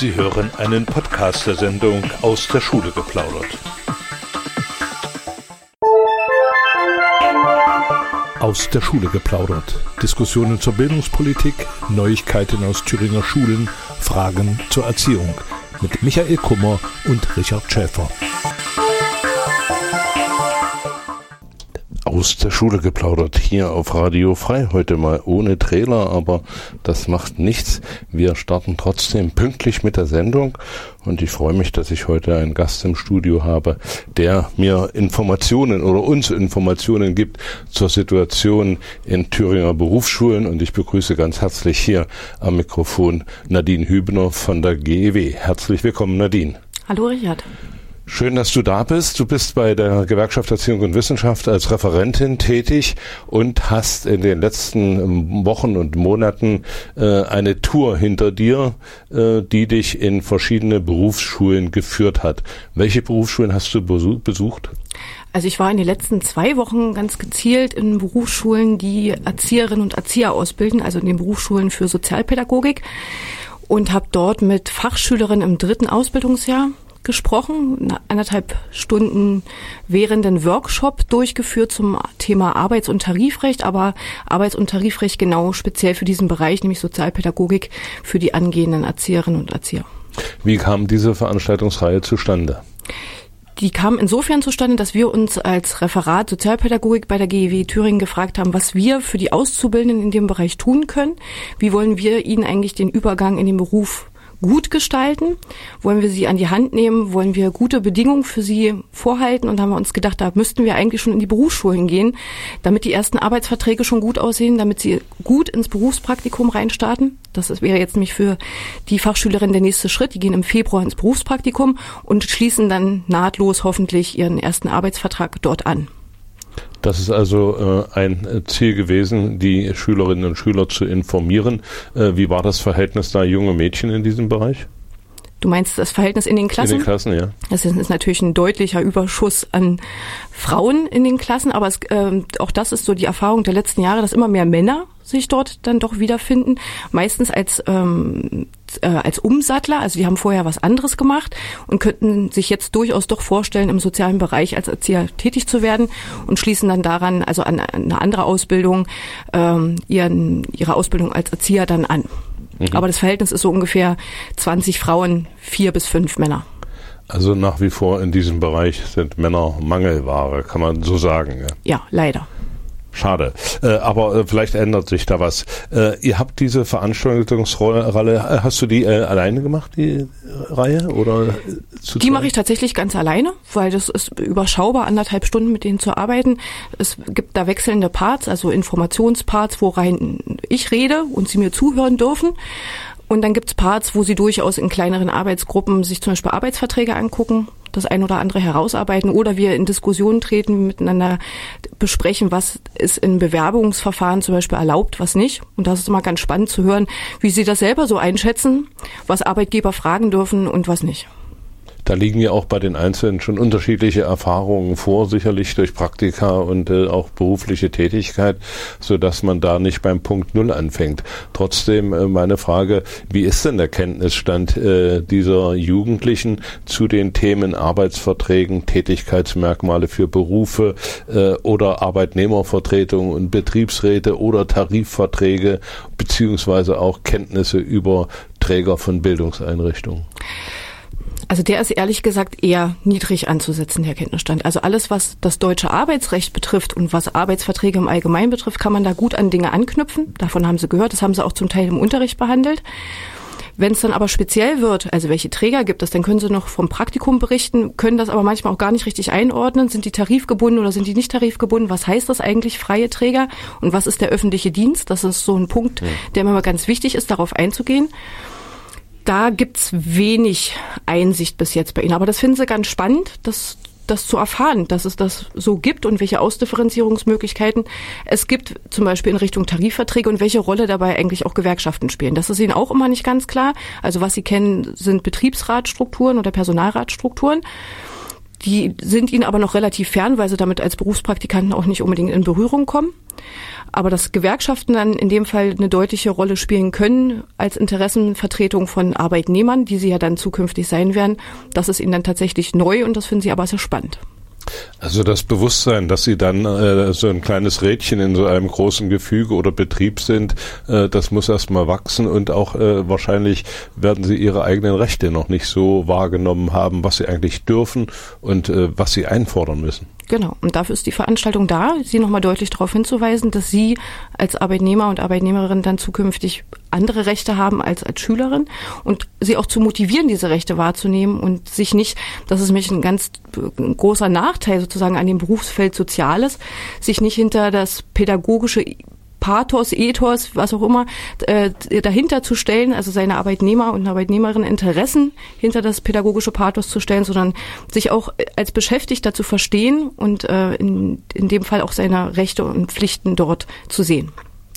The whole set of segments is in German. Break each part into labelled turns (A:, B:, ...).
A: Sie hören einen Podcast der Sendung aus der Schule geplaudert. Aus der Schule geplaudert. Diskussionen zur Bildungspolitik, Neuigkeiten aus Thüringer Schulen, Fragen zur Erziehung mit Michael Kummer und Richard Schäfer. Aus der Schule geplaudert hier auf Radio Frei. Heute mal ohne Trailer, aber das macht nichts. Wir starten trotzdem pünktlich mit der Sendung und ich freue mich, dass ich heute einen Gast im Studio habe, der mir Informationen oder uns Informationen gibt zur Situation in Thüringer Berufsschulen und ich begrüße ganz herzlich hier am Mikrofon Nadine Hübner von der GEW. Herzlich willkommen, Nadine.
B: Hallo, Richard.
A: Schön, dass du da bist. Du bist bei der Gewerkschaft Erziehung und Wissenschaft als Referentin tätig und hast in den letzten ähm, Wochen und Monaten äh, eine Tour hinter dir, äh, die dich in verschiedene Berufsschulen geführt hat. Welche Berufsschulen hast du besucht?
B: Also ich war in den letzten zwei Wochen ganz gezielt in Berufsschulen, die Erzieherinnen und Erzieher ausbilden, also in den Berufsschulen für Sozialpädagogik und habe dort mit Fachschülerinnen im dritten Ausbildungsjahr gesprochen, anderthalb Stunden währenden Workshop durchgeführt zum Thema Arbeits- und Tarifrecht, aber Arbeits- und Tarifrecht genau speziell für diesen Bereich, nämlich Sozialpädagogik für die angehenden Erzieherinnen und Erzieher.
A: Wie kam diese Veranstaltungsreihe zustande?
B: Die kam insofern zustande, dass wir uns als Referat Sozialpädagogik bei der GEW Thüringen gefragt haben, was wir für die Auszubildenden in dem Bereich tun können. Wie wollen wir ihnen eigentlich den Übergang in den Beruf gut gestalten? Wollen wir sie an die Hand nehmen? Wollen wir gute Bedingungen für sie vorhalten? Und haben wir uns gedacht, da müssten wir eigentlich schon in die Berufsschulen gehen, damit die ersten Arbeitsverträge schon gut aussehen, damit sie gut ins Berufspraktikum reinstarten. Das wäre jetzt nämlich für die Fachschülerin der nächste Schritt. Die gehen im Februar ins Berufspraktikum und schließen dann nahtlos hoffentlich ihren ersten Arbeitsvertrag dort an.
A: Das ist also äh, ein Ziel gewesen, die Schülerinnen und Schüler zu informieren. Äh, wie war das Verhältnis da junge Mädchen in diesem Bereich?
B: Du meinst das Verhältnis in den Klassen?
A: In den Klassen, ja.
B: Das ist, ist natürlich ein deutlicher Überschuss an Frauen in den Klassen, aber es, äh, auch das ist so die Erfahrung der letzten Jahre, dass immer mehr Männer sich dort dann doch wiederfinden, meistens als ähm, äh, als Umsattler, also die haben vorher was anderes gemacht und könnten sich jetzt durchaus doch vorstellen, im sozialen Bereich als Erzieher tätig zu werden und schließen dann daran, also an eine andere Ausbildung, ähm, ihren, ihre Ausbildung als Erzieher dann an. Mhm. Aber das Verhältnis ist so ungefähr 20 Frauen, vier bis fünf Männer.
A: Also nach wie vor in diesem Bereich sind Männer Mangelware, kann man so sagen.
B: Ja, ja leider.
A: Schade. Äh, aber äh, vielleicht ändert sich da was. Äh, ihr habt diese Veranstaltungsrolle, äh, hast du die äh, alleine gemacht, die Reihe? Oder äh,
B: die mache ich tatsächlich ganz alleine, weil das ist überschaubar, anderthalb Stunden mit denen zu arbeiten. Es gibt da wechselnde Parts, also Informationsparts, wo rein ich rede und sie mir zuhören dürfen. Und dann gibt's Parts, wo sie durchaus in kleineren Arbeitsgruppen sich zum Beispiel Arbeitsverträge angucken, das ein oder andere herausarbeiten oder wir in Diskussionen treten, miteinander besprechen, was ist in Bewerbungsverfahren zum Beispiel erlaubt, was nicht. Und das ist immer ganz spannend zu hören, wie Sie das selber so einschätzen, was Arbeitgeber fragen dürfen und was nicht.
A: Da liegen ja auch bei den Einzelnen schon unterschiedliche Erfahrungen vor, sicherlich durch Praktika und äh, auch berufliche Tätigkeit, so dass man da nicht beim Punkt Null anfängt. Trotzdem äh, meine Frage, wie ist denn der Kenntnisstand äh, dieser Jugendlichen zu den Themen Arbeitsverträgen, Tätigkeitsmerkmale für Berufe äh, oder Arbeitnehmervertretung und Betriebsräte oder Tarifverträge beziehungsweise auch Kenntnisse über Träger von Bildungseinrichtungen?
B: Also der ist ehrlich gesagt eher niedrig anzusetzen, der Kenntnisstand. Also alles, was das deutsche Arbeitsrecht betrifft und was Arbeitsverträge im Allgemeinen betrifft, kann man da gut an Dinge anknüpfen. Davon haben Sie gehört, das haben Sie auch zum Teil im Unterricht behandelt. Wenn es dann aber speziell wird, also welche Träger gibt es, dann können Sie noch vom Praktikum berichten, können das aber manchmal auch gar nicht richtig einordnen. Sind die tarifgebunden oder sind die nicht tarifgebunden? Was heißt das eigentlich, freie Träger? Und was ist der öffentliche Dienst? Das ist so ein Punkt, der mir mal ganz wichtig ist, darauf einzugehen da gibt's wenig Einsicht bis jetzt bei Ihnen. Aber das finden Sie ganz spannend, das, das zu erfahren, dass es das so gibt und welche Ausdifferenzierungsmöglichkeiten es gibt, zum Beispiel in Richtung Tarifverträge und welche Rolle dabei eigentlich auch Gewerkschaften spielen. Das ist Ihnen auch immer nicht ganz klar. Also was Sie kennen, sind Betriebsratstrukturen oder Personalratstrukturen. Die sind ihnen aber noch relativ fern, weil sie damit als Berufspraktikanten auch nicht unbedingt in Berührung kommen. Aber dass Gewerkschaften dann in dem Fall eine deutliche Rolle spielen können als Interessenvertretung von Arbeitnehmern, die sie ja dann zukünftig sein werden, das ist ihnen dann tatsächlich neu und das finden sie aber sehr spannend.
A: Also das Bewusstsein, dass Sie dann äh, so ein kleines Rädchen in so einem großen Gefüge oder Betrieb sind, äh, das muss erstmal wachsen und auch äh, wahrscheinlich werden Sie Ihre eigenen Rechte noch nicht so wahrgenommen haben, was Sie eigentlich dürfen und äh, was Sie einfordern müssen.
B: Genau. Und dafür ist die Veranstaltung da, Sie nochmal deutlich darauf hinzuweisen, dass Sie als Arbeitnehmer und Arbeitnehmerin dann zukünftig andere Rechte haben als als Schülerin und Sie auch zu motivieren, diese Rechte wahrzunehmen und sich nicht, das ist mich ein ganz großer Nachteil sozusagen an dem Berufsfeld Soziales, sich nicht hinter das pädagogische Pathos, Ethos, was auch immer, äh, dahinter zu stellen, also seine Arbeitnehmer und Arbeitnehmerinnen Interessen hinter das pädagogische Pathos zu stellen, sondern sich auch als Beschäftigter zu verstehen und äh, in, in dem Fall auch seine Rechte und Pflichten dort zu sehen.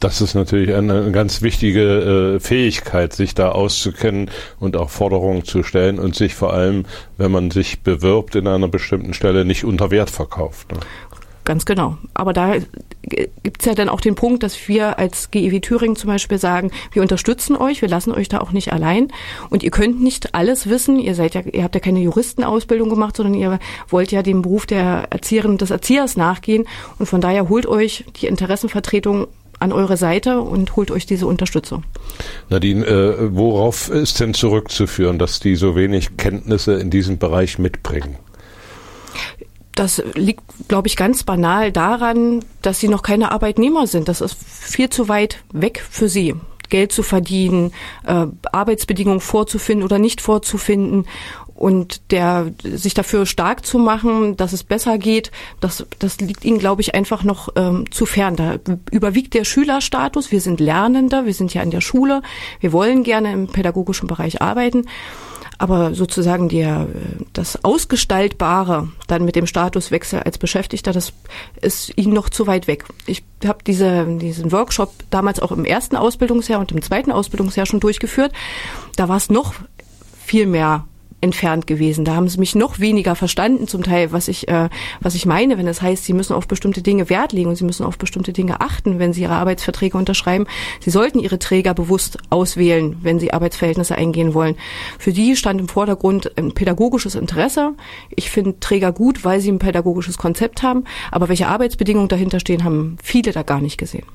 A: Das ist natürlich eine ganz wichtige äh, Fähigkeit, sich da auszukennen und auch Forderungen zu stellen und sich vor allem, wenn man sich bewirbt in einer bestimmten Stelle, nicht unter Wert verkauft. Ne?
B: Ganz genau. Aber da gibt's ja dann auch den Punkt, dass wir als GEW Thüringen zum Beispiel sagen, wir unterstützen euch, wir lassen euch da auch nicht allein und ihr könnt nicht alles wissen. Ihr seid ja, ihr habt ja keine Juristenausbildung gemacht, sondern ihr wollt ja dem Beruf der Erzieherin des Erziehers nachgehen und von daher holt euch die Interessenvertretung an eure Seite und holt euch diese Unterstützung.
A: Nadine, äh, worauf ist denn zurückzuführen, dass die so wenig Kenntnisse in diesem Bereich mitbringen?
B: Das liegt, glaube ich, ganz banal daran, dass sie noch keine Arbeitnehmer sind. Das ist viel zu weit weg für sie. Geld zu verdienen, äh, Arbeitsbedingungen vorzufinden oder nicht vorzufinden und der sich dafür stark zu machen, dass es besser geht, das, das liegt ihnen, glaube ich, einfach noch ähm, zu fern. Da überwiegt der Schülerstatus. Wir sind Lernender, wir sind ja in der Schule, wir wollen gerne im pädagogischen Bereich arbeiten aber sozusagen der, das Ausgestaltbare dann mit dem Statuswechsel als Beschäftigter, das ist ihnen noch zu weit weg. Ich habe diese, diesen Workshop damals auch im ersten Ausbildungsjahr und im zweiten Ausbildungsjahr schon durchgeführt. Da war es noch viel mehr entfernt gewesen. Da haben sie mich noch weniger verstanden, zum Teil, was ich, äh, was ich meine, wenn es das heißt, sie müssen auf bestimmte Dinge Wert legen und sie müssen auf bestimmte Dinge achten, wenn sie ihre Arbeitsverträge unterschreiben. Sie sollten ihre Träger bewusst auswählen, wenn sie Arbeitsverhältnisse eingehen wollen. Für die stand im Vordergrund ein pädagogisches Interesse. Ich finde Träger gut, weil sie ein pädagogisches Konzept haben, aber welche Arbeitsbedingungen dahinter stehen, haben viele da gar nicht gesehen.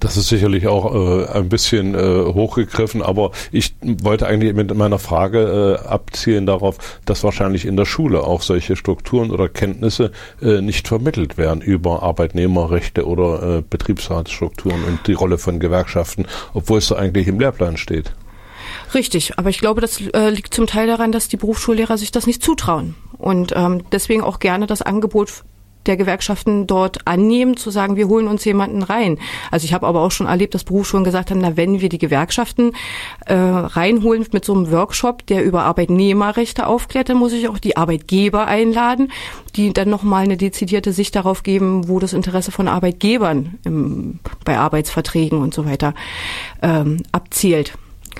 A: Das ist sicherlich auch äh, ein bisschen äh, hochgegriffen, aber ich wollte eigentlich mit meiner Frage äh, abzielen darauf, dass wahrscheinlich in der Schule auch solche Strukturen oder Kenntnisse äh, nicht vermittelt werden über Arbeitnehmerrechte oder äh, Betriebsratsstrukturen und die Rolle von Gewerkschaften, obwohl es da eigentlich im Lehrplan steht.
B: Richtig, aber ich glaube, das äh, liegt zum Teil daran, dass die Berufsschullehrer sich das nicht zutrauen und ähm, deswegen auch gerne das Angebot der Gewerkschaften dort annehmen, zu sagen, wir holen uns jemanden rein. Also ich habe aber auch schon erlebt, dass Berufsschulen gesagt haben, na wenn wir die Gewerkschaften äh, reinholen mit so einem Workshop, der über Arbeitnehmerrechte aufklärt, dann muss ich auch die Arbeitgeber einladen, die dann nochmal eine dezidierte Sicht darauf geben, wo das Interesse von Arbeitgebern im, bei Arbeitsverträgen und so weiter ähm, abzielt.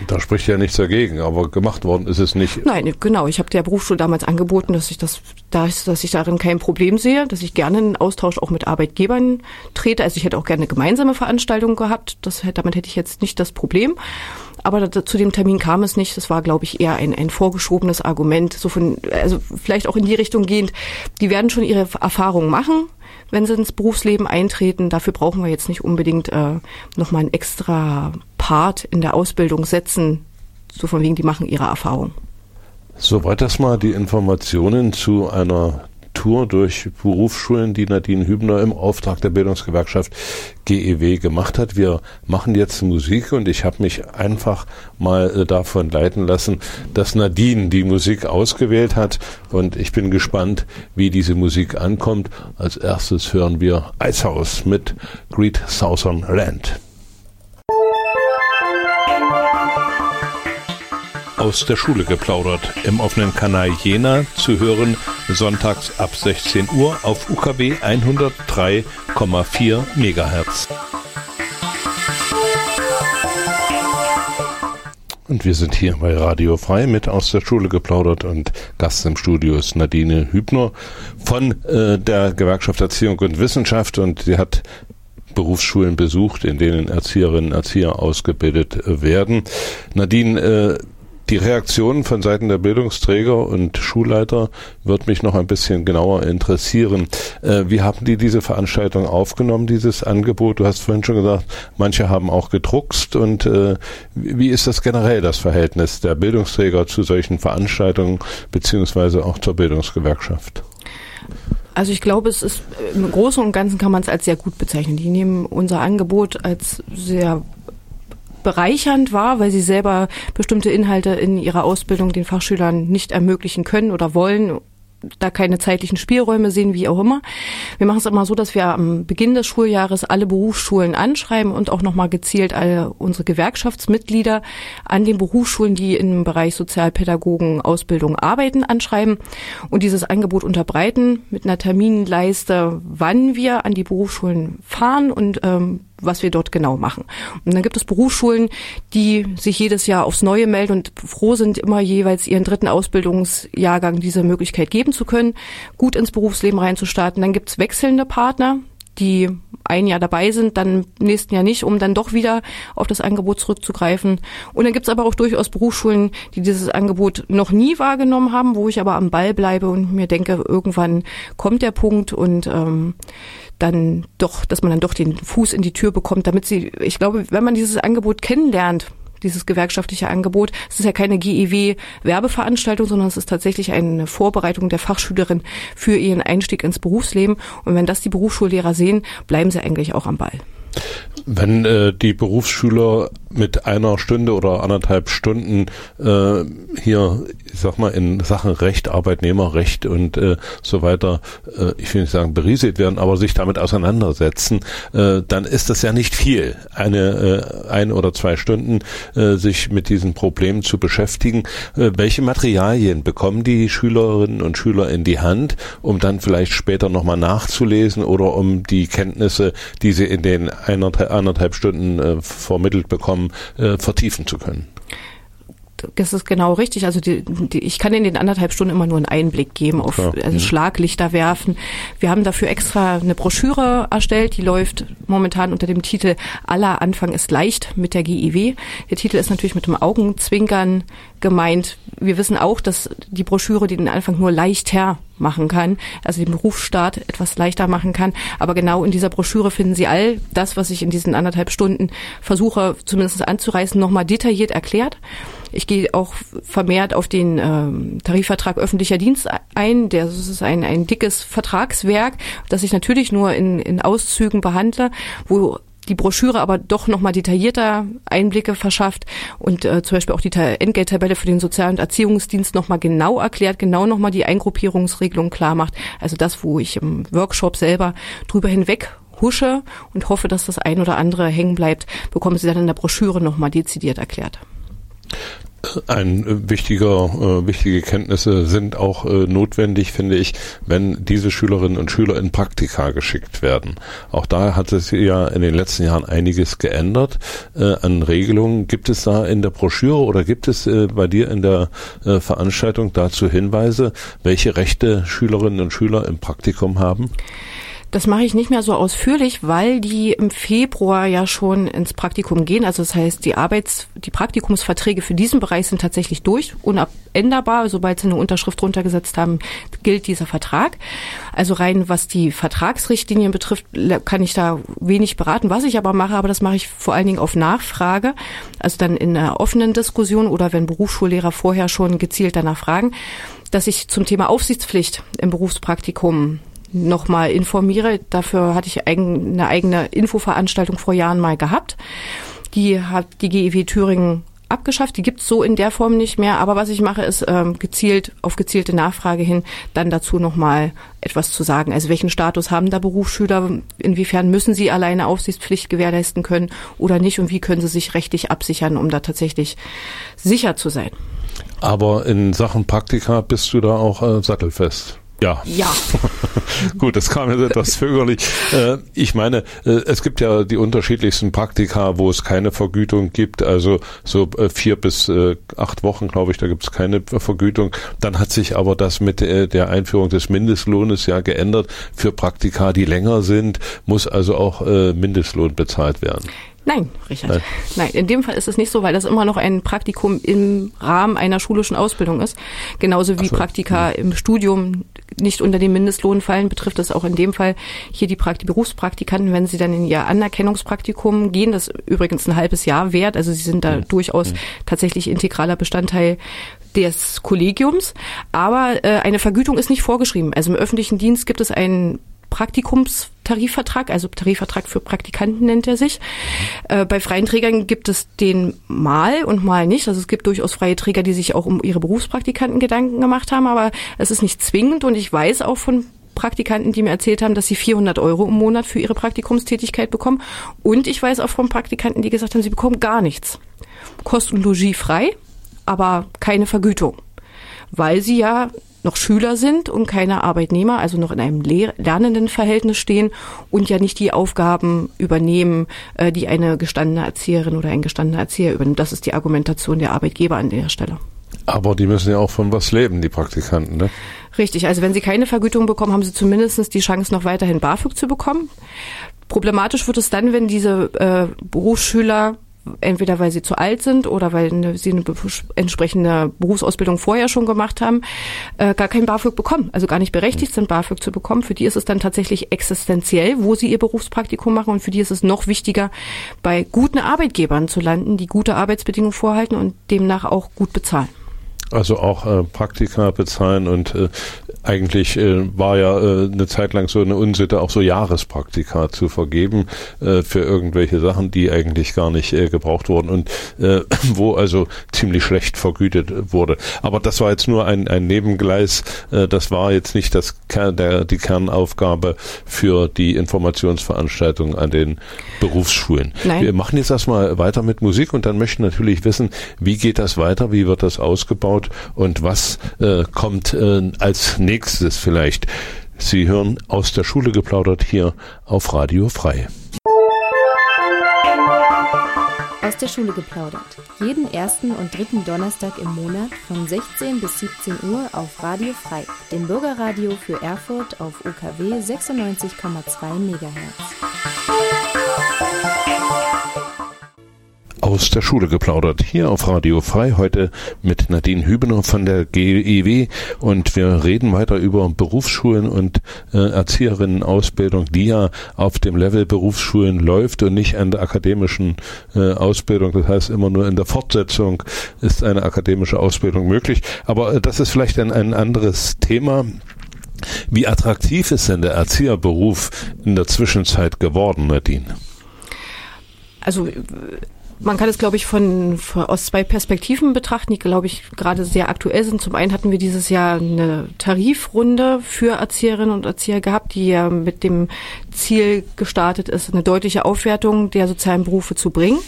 A: Da spricht ja nichts dagegen, aber gemacht worden ist es nicht.
B: Nein, genau. Ich habe der Berufsschule damals angeboten, dass ich das, dass, ich darin kein Problem sehe, dass ich gerne einen Austausch auch mit Arbeitgebern trete. Also ich hätte auch gerne gemeinsame Veranstaltung gehabt. Das, damit hätte ich jetzt nicht das Problem. Aber zu dem Termin kam es nicht. Das war, glaube ich, eher ein, ein vorgeschobenes Argument. So von, also vielleicht auch in die Richtung gehend. Die werden schon ihre Erfahrungen machen wenn sie ins Berufsleben eintreten. Dafür brauchen wir jetzt nicht unbedingt äh, nochmal ein extra Part in der Ausbildung setzen, so von wegen, die machen ihre Erfahrung.
A: Soweit das mal die Informationen zu einer Tour durch Berufsschulen, die Nadine Hübner im Auftrag der Bildungsgewerkschaft GEW gemacht hat. Wir machen jetzt Musik und ich habe mich einfach mal äh, davon leiten lassen, dass Nadine die Musik ausgewählt hat und ich bin gespannt, wie diese Musik ankommt. Als erstes hören wir Eishaus mit Great Southern Land. Aus der Schule geplaudert. Im offenen Kanal Jena zu hören, sonntags ab 16 Uhr auf UKW 103,4 MHz. Und wir sind hier bei Radio Frei mit aus der Schule geplaudert und Gast im Studio ist Nadine Hübner von äh, der Gewerkschaft Erziehung und Wissenschaft und sie hat Berufsschulen besucht, in denen Erzieherinnen und Erzieher ausgebildet werden. Nadine, äh, die Reaktion von Seiten der Bildungsträger und Schulleiter wird mich noch ein bisschen genauer interessieren. Äh, wie haben die diese Veranstaltung aufgenommen, dieses Angebot? Du hast vorhin schon gesagt, manche haben auch gedruckst. Und äh, wie ist das generell das Verhältnis der Bildungsträger zu solchen Veranstaltungen beziehungsweise auch zur Bildungsgewerkschaft?
B: Also ich glaube, es ist im Großen und Ganzen kann man es als sehr gut bezeichnen. Die nehmen unser Angebot als sehr bereichernd war, weil sie selber bestimmte Inhalte in ihrer Ausbildung den Fachschülern nicht ermöglichen können oder wollen da keine zeitlichen Spielräume sehen, wie auch immer. Wir machen es immer so, dass wir am Beginn des Schuljahres alle Berufsschulen anschreiben und auch nochmal gezielt alle unsere Gewerkschaftsmitglieder an den Berufsschulen, die im Bereich Sozialpädagogen Ausbildung arbeiten, anschreiben und dieses Angebot unterbreiten mit einer Terminleiste, wann wir an die Berufsschulen fahren und ähm, was wir dort genau machen. Und dann gibt es Berufsschulen, die sich jedes Jahr aufs Neue melden und froh sind, immer jeweils ihren dritten Ausbildungsjahrgang diese Möglichkeit geben zu können, gut ins Berufsleben reinzustarten. Dann gibt es wechselnde Partner, die ein Jahr dabei sind, dann im nächsten Jahr nicht, um dann doch wieder auf das Angebot zurückzugreifen. Und dann gibt es aber auch durchaus Berufsschulen, die dieses Angebot noch nie wahrgenommen haben, wo ich aber am Ball bleibe und mir denke, irgendwann kommt der Punkt und ähm, dann doch, dass man dann doch den Fuß in die Tür bekommt, damit sie, ich glaube, wenn man dieses Angebot kennenlernt, dieses gewerkschaftliche Angebot. Es ist ja keine GEW-Werbeveranstaltung, sondern es ist tatsächlich eine Vorbereitung der Fachschülerin für ihren Einstieg ins Berufsleben. Und wenn das die Berufsschullehrer sehen, bleiben sie eigentlich auch am Ball.
A: Wenn äh, die Berufsschüler mit einer Stunde oder anderthalb Stunden äh, hier, ich sag mal, in Sachen Recht, Arbeitnehmerrecht und äh, so weiter, äh, ich will nicht sagen berieselt werden, aber sich damit auseinandersetzen, äh, dann ist das ja nicht viel, eine äh, ein oder zwei Stunden äh, sich mit diesen Problemen zu beschäftigen. Äh, welche Materialien bekommen die Schülerinnen und Schüler in die Hand, um dann vielleicht später nochmal nachzulesen oder um die Kenntnisse, die sie in den eineinhalb, anderthalb Stunden äh, vermittelt bekommen, äh, vertiefen zu können.
B: Das ist genau richtig. Also die, die, ich kann in den anderthalb Stunden immer nur einen Einblick geben, auf ja. also mhm. Schlaglichter werfen. Wir haben dafür extra eine Broschüre erstellt, die läuft momentan unter dem Titel Aller Anfang ist leicht mit der GIW. Der Titel ist natürlich mit dem Augenzwinkern gemeint. Wir wissen auch, dass die Broschüre den Anfang nur leichter machen kann, also den Berufsstart etwas leichter machen kann. Aber genau in dieser Broschüre finden Sie all das, was ich in diesen anderthalb Stunden versuche, zumindest anzureißen, nochmal detailliert erklärt. Ich gehe auch vermehrt auf den ähm, Tarifvertrag öffentlicher Dienst ein. Der, das ist ein, ein dickes Vertragswerk, das ich natürlich nur in, in Auszügen behandle, wo die Broschüre aber doch nochmal detaillierter Einblicke verschafft und äh, zum Beispiel auch die Entgelttabelle für den Sozial- und Erziehungsdienst nochmal genau erklärt, genau nochmal die Eingruppierungsregelung klar macht. Also das, wo ich im Workshop selber drüber hinweg husche und hoffe, dass das ein oder andere hängen bleibt, bekommen Sie dann in der Broschüre nochmal dezidiert erklärt.
A: Ein äh, wichtiger, äh, wichtige Kenntnisse sind auch äh, notwendig, finde ich, wenn diese Schülerinnen und Schüler in Praktika geschickt werden. Auch da hat es ja in den letzten Jahren einiges geändert äh, an Regelungen. Gibt es da in der Broschüre oder gibt es äh, bei dir in der äh, Veranstaltung dazu Hinweise, welche Rechte Schülerinnen und Schüler im Praktikum haben?
B: Das mache ich nicht mehr so ausführlich, weil die im Februar ja schon ins Praktikum gehen. Also das heißt, die Arbeits-, die Praktikumsverträge für diesen Bereich sind tatsächlich durch, unabänderbar. Sobald sie eine Unterschrift runtergesetzt haben, gilt dieser Vertrag. Also rein was die Vertragsrichtlinien betrifft, kann ich da wenig beraten. Was ich aber mache, aber das mache ich vor allen Dingen auf Nachfrage. Also dann in einer offenen Diskussion oder wenn Berufsschullehrer vorher schon gezielt danach fragen, dass ich zum Thema Aufsichtspflicht im Berufspraktikum nochmal informiere. Dafür hatte ich eine eigene Infoveranstaltung vor Jahren mal gehabt. Die hat die GEW Thüringen abgeschafft. Die gibt's so in der Form nicht mehr. Aber was ich mache, ist ähm, gezielt auf gezielte Nachfrage hin dann dazu nochmal etwas zu sagen. Also welchen Status haben da Berufsschüler? Inwiefern müssen sie alleine Aufsichtspflicht gewährleisten können oder nicht? Und wie können sie sich rechtlich absichern, um da tatsächlich sicher zu sein?
A: Aber in Sachen Praktika bist du da auch äh, sattelfest. Ja.
B: Ja.
A: Gut, das kam jetzt etwas zögerlich. Äh, ich meine, äh, es gibt ja die unterschiedlichsten Praktika, wo es keine Vergütung gibt. Also so äh, vier bis acht Wochen, glaube ich, da gibt es keine Vergütung. Dann hat sich aber das mit der Einführung des Mindestlohnes ja geändert. Für Praktika, die länger sind, muss also auch Mindestlohn bezahlt werden.
B: Nein, Richard. Nein. Nein. in dem Fall ist es nicht so, weil das immer noch ein Praktikum im Rahmen einer schulischen Ausbildung ist. Genauso wie so. Praktika hm. im Studium nicht unter den Mindestlohn fallen, betrifft das auch in dem Fall hier die Praktik Berufspraktikanten, wenn sie dann in ihr Anerkennungspraktikum gehen, das übrigens ein halbes Jahr wert, also sie sind da mhm. durchaus mhm. tatsächlich integraler Bestandteil des Kollegiums, aber äh, eine Vergütung ist nicht vorgeschrieben. Also im öffentlichen Dienst gibt es einen Praktikumstarifvertrag, also Tarifvertrag für Praktikanten nennt er sich. Äh, bei freien Trägern gibt es den mal und mal nicht. Also es gibt durchaus freie Träger, die sich auch um ihre Berufspraktikanten Gedanken gemacht haben, aber es ist nicht zwingend und ich weiß auch von Praktikanten, die mir erzählt haben, dass sie 400 Euro im Monat für ihre Praktikumstätigkeit bekommen. Und ich weiß auch von Praktikanten, die gesagt haben, sie bekommen gar nichts. Kost und Logis frei, aber keine Vergütung. Weil sie ja noch Schüler sind und keine Arbeitnehmer, also noch in einem lernenden Verhältnis stehen und ja nicht die Aufgaben übernehmen, äh, die eine gestandene Erzieherin oder ein gestandener Erzieher übernimmt. Das ist die Argumentation der Arbeitgeber an der Stelle.
A: Aber die müssen ja auch von was leben, die Praktikanten, ne?
B: Richtig, also wenn sie keine Vergütung bekommen, haben sie zumindest die Chance, noch weiterhin BAföG zu bekommen. Problematisch wird es dann, wenn diese äh, Berufsschüler entweder weil sie zu alt sind oder weil eine, sie eine entsprechende Berufsausbildung vorher schon gemacht haben, äh, gar kein BAföG bekommen, also gar nicht berechtigt sind, BAföG zu bekommen. Für die ist es dann tatsächlich existenziell, wo sie ihr Berufspraktikum machen und für die ist es noch wichtiger, bei guten Arbeitgebern zu landen, die gute Arbeitsbedingungen vorhalten und demnach auch gut bezahlen.
A: Also auch äh, Praktika bezahlen und äh, eigentlich äh, war ja äh, eine Zeit lang so eine Unsitte, auch so Jahrespraktika zu vergeben äh, für irgendwelche Sachen, die eigentlich gar nicht äh, gebraucht wurden und äh, wo also ziemlich schlecht vergütet wurde. Aber das war jetzt nur ein, ein Nebengleis. Äh, das war jetzt nicht das der, die Kernaufgabe für die Informationsveranstaltung an den Berufsschulen. Nein. Wir machen jetzt erstmal weiter mit Musik und dann möchten natürlich wissen, wie geht das weiter, wie wird das ausgebaut und was äh, kommt äh, als nächstes vielleicht. Sie hören aus der Schule geplaudert hier auf Radio Frei.
C: Aus der Schule geplaudert. Jeden ersten und dritten Donnerstag im Monat von 16 bis 17 Uhr auf Radio Frei, dem Bürgerradio für Erfurt auf UKW 96,2 MHz
A: aus der Schule geplaudert. Hier auf Radio Frei heute mit Nadine Hübener von der GEW und wir reden weiter über Berufsschulen und äh, Erzieherinnenausbildung, die ja auf dem Level Berufsschulen läuft und nicht an der akademischen äh, Ausbildung. Das heißt, immer nur in der Fortsetzung ist eine akademische Ausbildung möglich. Aber äh, das ist vielleicht ein, ein anderes Thema. Wie attraktiv ist denn der Erzieherberuf in der Zwischenzeit geworden, Nadine?
B: Also man kann es, glaube ich, von, von, aus zwei Perspektiven betrachten, die, glaube ich, gerade sehr aktuell sind. Zum einen hatten wir dieses Jahr eine Tarifrunde für Erzieherinnen und Erzieher gehabt, die ja mit dem Ziel gestartet ist, eine deutliche Aufwertung der sozialen Berufe zu bringen.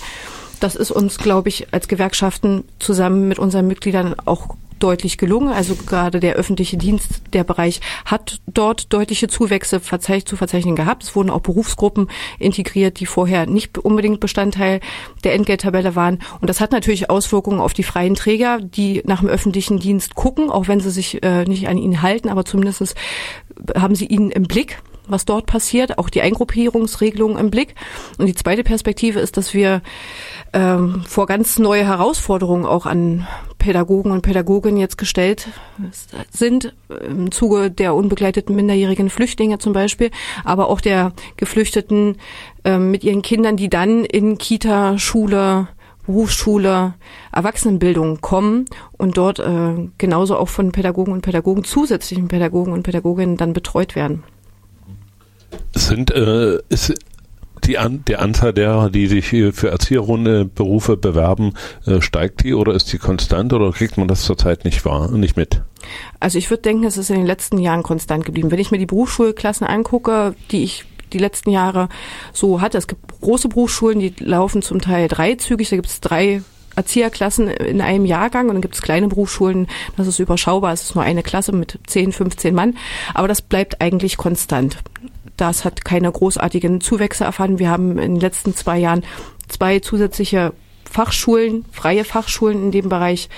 B: Das ist uns, glaube ich, als Gewerkschaften zusammen mit unseren Mitgliedern auch deutlich gelungen. Also gerade der öffentliche Dienst, der Bereich hat dort deutliche Zuwächse zu verzeichnen gehabt. Es wurden auch Berufsgruppen integriert, die vorher nicht unbedingt Bestandteil der Entgelttabelle waren. Und das hat natürlich Auswirkungen auf die freien Träger, die nach dem öffentlichen Dienst gucken, auch wenn sie sich äh, nicht an ihn halten, aber zumindest haben sie ihn im Blick was dort passiert, auch die Eingruppierungsregelungen im Blick. Und die zweite Perspektive ist, dass wir ähm, vor ganz neue Herausforderungen auch an Pädagogen und Pädagoginnen jetzt gestellt sind, im Zuge der unbegleiteten minderjährigen Flüchtlinge zum Beispiel, aber auch der Geflüchteten äh, mit ihren Kindern, die dann in Kita, Schule, Berufsschule, Erwachsenenbildung kommen und dort äh, genauso auch von Pädagogen und Pädagogen, zusätzlichen Pädagogen und Pädagoginnen dann betreut werden.
A: Sind, äh, ist die An der Anzahl derer, die sich für Erzieherberufe bewerben, äh, steigt die oder ist die konstant oder kriegt man das zurzeit nicht wahr, nicht mit?
B: Also ich würde denken, es ist in den letzten Jahren konstant geblieben. Wenn ich mir die Berufsschulklassen angucke, die ich die letzten Jahre so hatte, es gibt große Berufsschulen, die laufen zum Teil dreizügig, da gibt es drei Erzieherklassen in einem Jahrgang und dann gibt es kleine Berufsschulen, das ist überschaubar, es ist nur eine Klasse mit 10, 15 Mann, aber das bleibt eigentlich konstant. Das hat keine großartigen Zuwächse erfahren. Wir haben in den letzten zwei Jahren zwei zusätzliche Fachschulen, freie Fachschulen in dem Bereich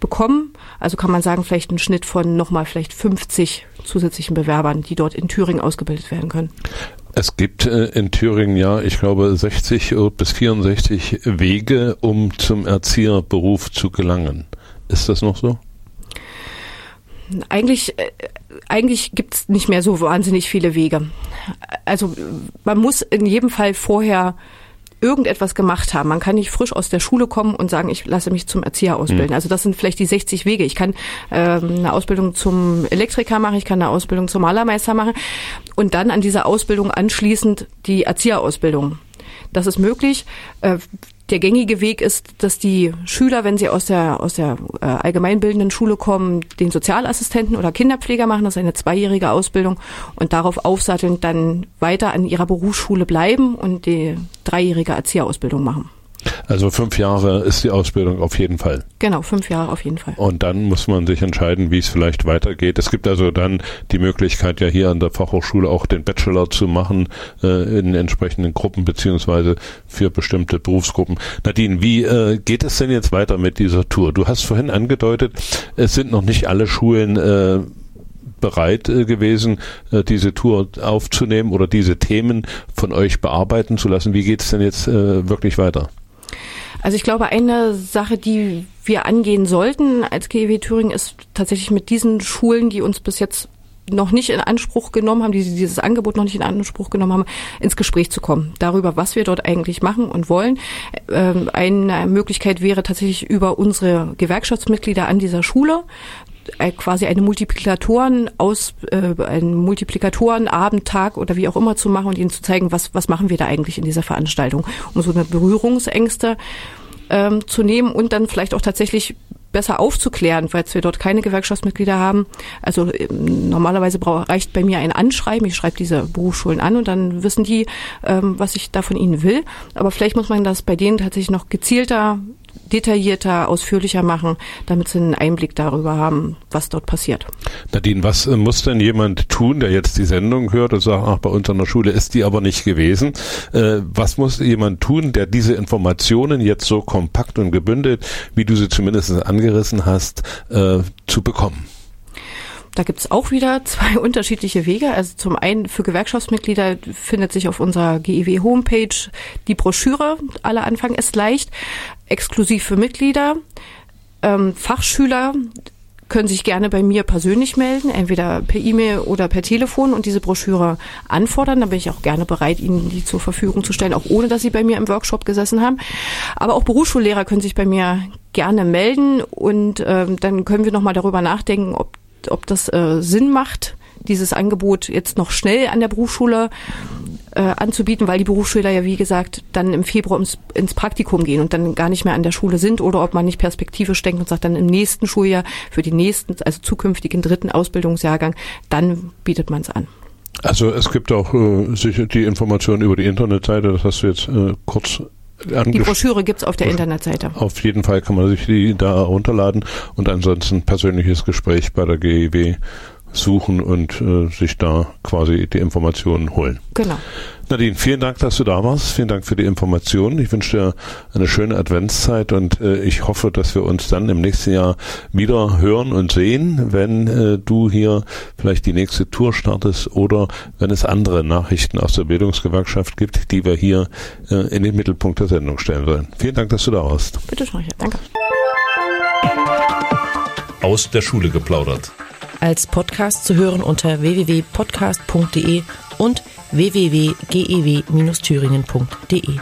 B: bekommen. Also kann man sagen, vielleicht ein Schnitt von nochmal vielleicht 50 zusätzlichen Bewerbern, die dort in Thüringen ausgebildet werden können.
A: Es gibt äh, in Thüringen ja, ich glaube, 60 bis 64 Wege, um zum Erzieherberuf zu gelangen. Ist das noch so?
B: Eigentlich, äh, eigentlich gibt es nicht mehr so wahnsinnig viele Wege. Also man muss in jedem Fall vorher irgendetwas gemacht haben. Man kann nicht frisch aus der Schule kommen und sagen, ich lasse mich zum Erzieher ausbilden. Mhm. Also das sind vielleicht die 60 Wege. Ich kann ähm, eine Ausbildung zum Elektriker machen, ich kann eine Ausbildung zum Malermeister machen und dann an dieser Ausbildung anschließend die Erzieherausbildung. Das ist möglich. Der gängige Weg ist, dass die Schüler, wenn sie aus der, aus der äh, allgemeinbildenden Schule kommen, den Sozialassistenten oder Kinderpfleger machen, das ist eine zweijährige Ausbildung und darauf aufsatteln, dann weiter an ihrer Berufsschule bleiben und die dreijährige Erzieherausbildung machen.
A: Also fünf Jahre ist die Ausbildung auf jeden Fall.
B: Genau, fünf Jahre auf jeden Fall.
A: Und dann muss man sich entscheiden, wie es vielleicht weitergeht. Es gibt also dann die Möglichkeit, ja hier an der Fachhochschule auch den Bachelor zu machen äh, in entsprechenden Gruppen beziehungsweise für bestimmte Berufsgruppen. Nadine, wie äh, geht es denn jetzt weiter mit dieser Tour? Du hast vorhin angedeutet, es sind noch nicht alle Schulen äh, bereit äh, gewesen, äh, diese Tour aufzunehmen oder diese Themen von euch bearbeiten zu lassen. Wie geht es denn jetzt äh, wirklich weiter?
B: Also ich glaube, eine Sache, die wir angehen sollten als GEW Thüringen, ist tatsächlich mit diesen Schulen, die uns bis jetzt noch nicht in Anspruch genommen haben, die dieses Angebot noch nicht in Anspruch genommen haben, ins Gespräch zu kommen. Darüber, was wir dort eigentlich machen und wollen. Ähm, eine Möglichkeit wäre tatsächlich über unsere Gewerkschaftsmitglieder an dieser Schule quasi eine Multiplikatoren aus äh, einen Multiplikatoren Abendtag oder wie auch immer zu machen und ihnen zu zeigen, was was machen wir da eigentlich in dieser Veranstaltung, um so eine Berührungsängste ähm, zu nehmen und dann vielleicht auch tatsächlich besser aufzuklären, weil wir dort keine Gewerkschaftsmitglieder haben. Also ähm, normalerweise reicht bei mir ein Anschreiben. Ich schreibe diese Berufsschulen an und dann wissen die, ähm, was ich da von ihnen will. Aber vielleicht muss man das bei denen tatsächlich noch gezielter detaillierter, ausführlicher machen, damit sie einen Einblick darüber haben, was dort passiert.
A: Nadine, was äh, muss denn jemand tun, der jetzt die Sendung hört und sagt, ach, bei uns an der Schule ist die aber nicht gewesen? Äh, was muss jemand tun, der diese Informationen jetzt so kompakt und gebündelt, wie du sie zumindest angerissen hast, äh, zu bekommen?
B: Da gibt's auch wieder zwei unterschiedliche Wege. Also zum einen für Gewerkschaftsmitglieder findet sich auf unserer GEW-Homepage die Broschüre. Alle Anfang ist leicht, exklusiv für Mitglieder. Ähm, Fachschüler können sich gerne bei mir persönlich melden, entweder per E-Mail oder per Telefon und diese Broschüre anfordern. Da bin ich auch gerne bereit, Ihnen die zur Verfügung zu stellen, auch ohne dass Sie bei mir im Workshop gesessen haben. Aber auch Berufsschullehrer können sich bei mir gerne melden und ähm, dann können wir nochmal darüber nachdenken, ob ob das äh, Sinn macht, dieses Angebot jetzt noch schnell an der Berufsschule äh, anzubieten, weil die Berufsschüler ja, wie gesagt, dann im Februar ins, ins, Praktikum gehen und dann gar nicht mehr an der Schule sind oder ob man nicht perspektivisch denkt und sagt, dann im nächsten Schuljahr für die nächsten, also zukünftigen dritten Ausbildungsjahrgang, dann bietet man es an.
A: Also es gibt auch äh, sicher die Informationen über die Internetseite, das hast du jetzt äh, kurz
B: die Broschüre gibt's auf der Internetseite.
A: Auf jeden Fall kann man sich die da runterladen und ansonsten persönliches Gespräch bei der GEW suchen und äh, sich da quasi die Informationen holen.
B: Genau.
A: Nadine, vielen Dank, dass du da warst. Vielen Dank für die Informationen. Ich wünsche dir eine schöne Adventszeit und äh, ich hoffe, dass wir uns dann im nächsten Jahr wieder hören und sehen, wenn äh, du hier vielleicht die nächste Tour startest oder wenn es andere Nachrichten aus der Bildungsgewerkschaft gibt, die wir hier äh, in den Mittelpunkt der Sendung stellen sollen. Vielen Dank, dass du da warst.
B: Bitte schön, danke.
A: Aus der Schule geplaudert.
C: Als Podcast zu hören unter www.podcast.de und www.gew-thüringen.de.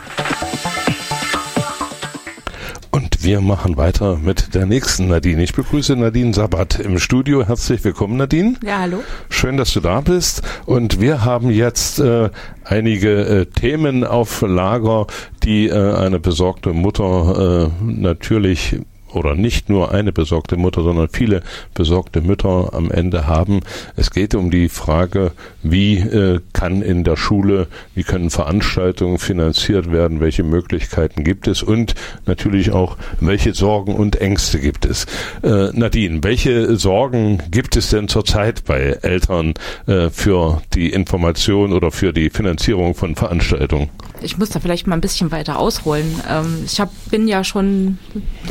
A: Und wir machen weiter mit der nächsten Nadine. Ich begrüße Nadine Sabat im Studio. Herzlich willkommen, Nadine.
B: Ja, hallo.
A: Schön, dass du da bist. Und wir haben jetzt äh, einige äh, Themen auf Lager, die äh, eine besorgte Mutter äh, natürlich oder nicht nur eine besorgte Mutter, sondern viele besorgte Mütter am Ende haben. Es geht um die Frage, wie äh, kann in der Schule, wie können Veranstaltungen finanziert werden, welche Möglichkeiten gibt es und natürlich auch, welche Sorgen und Ängste gibt es. Äh, Nadine, welche Sorgen gibt es denn zurzeit bei Eltern äh, für die Information oder für die Finanzierung von Veranstaltungen?
D: Ich muss da vielleicht mal ein bisschen weiter ausholen. Ähm, ich hab, bin ja schon,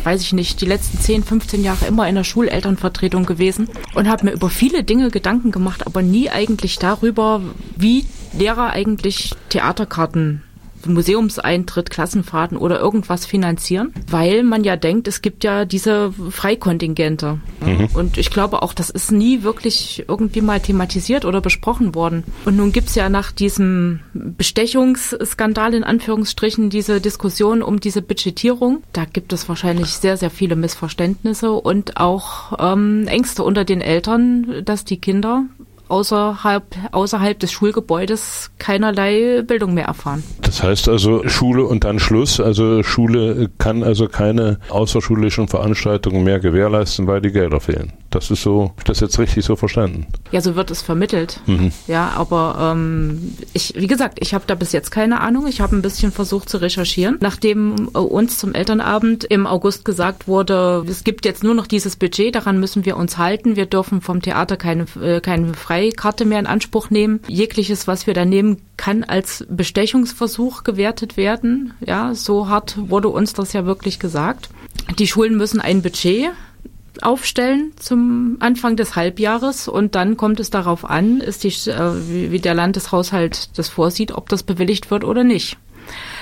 D: weiß ich nicht, die letzten 10, 15 Jahre immer in der Schulelternvertretung gewesen und habe mir über viele Dinge Gedanken gemacht, aber nie eigentlich darüber, wie Lehrer eigentlich Theaterkarten Museumseintritt, Klassenfahrten oder irgendwas finanzieren, weil man ja denkt, es gibt ja diese Freikontingente. Mhm. Und ich glaube auch, das ist nie wirklich irgendwie mal thematisiert oder besprochen worden. Und nun gibt's ja nach diesem Bestechungsskandal in Anführungsstrichen diese Diskussion um diese Budgetierung. Da gibt es wahrscheinlich sehr, sehr viele Missverständnisse und auch ähm, Ängste unter den Eltern, dass die Kinder außerhalb, außerhalb des Schulgebäudes keinerlei Bildung mehr erfahren.
A: Das heißt also Schule und dann Schluss. Also Schule kann also keine außerschulischen Veranstaltungen mehr gewährleisten, weil die Gelder fehlen. Das ist so, das jetzt richtig so verstanden.
D: Ja, so wird es vermittelt. Mhm. Ja, aber ähm, ich, wie gesagt, ich habe da bis jetzt keine Ahnung. Ich habe ein bisschen versucht zu recherchieren. Nachdem äh, uns zum Elternabend im August gesagt wurde, es gibt jetzt nur noch dieses Budget, daran müssen wir uns halten. Wir dürfen vom Theater keine, äh, keine Freikarte mehr in Anspruch nehmen. Jegliches, was wir da nehmen, kann als Bestechungsversuch gewertet werden. Ja, so hart wurde uns das ja wirklich gesagt. Die Schulen müssen ein Budget aufstellen zum Anfang des Halbjahres und dann kommt es darauf an, ist die, äh, wie, wie der Landeshaushalt das vorsieht, ob das bewilligt wird oder nicht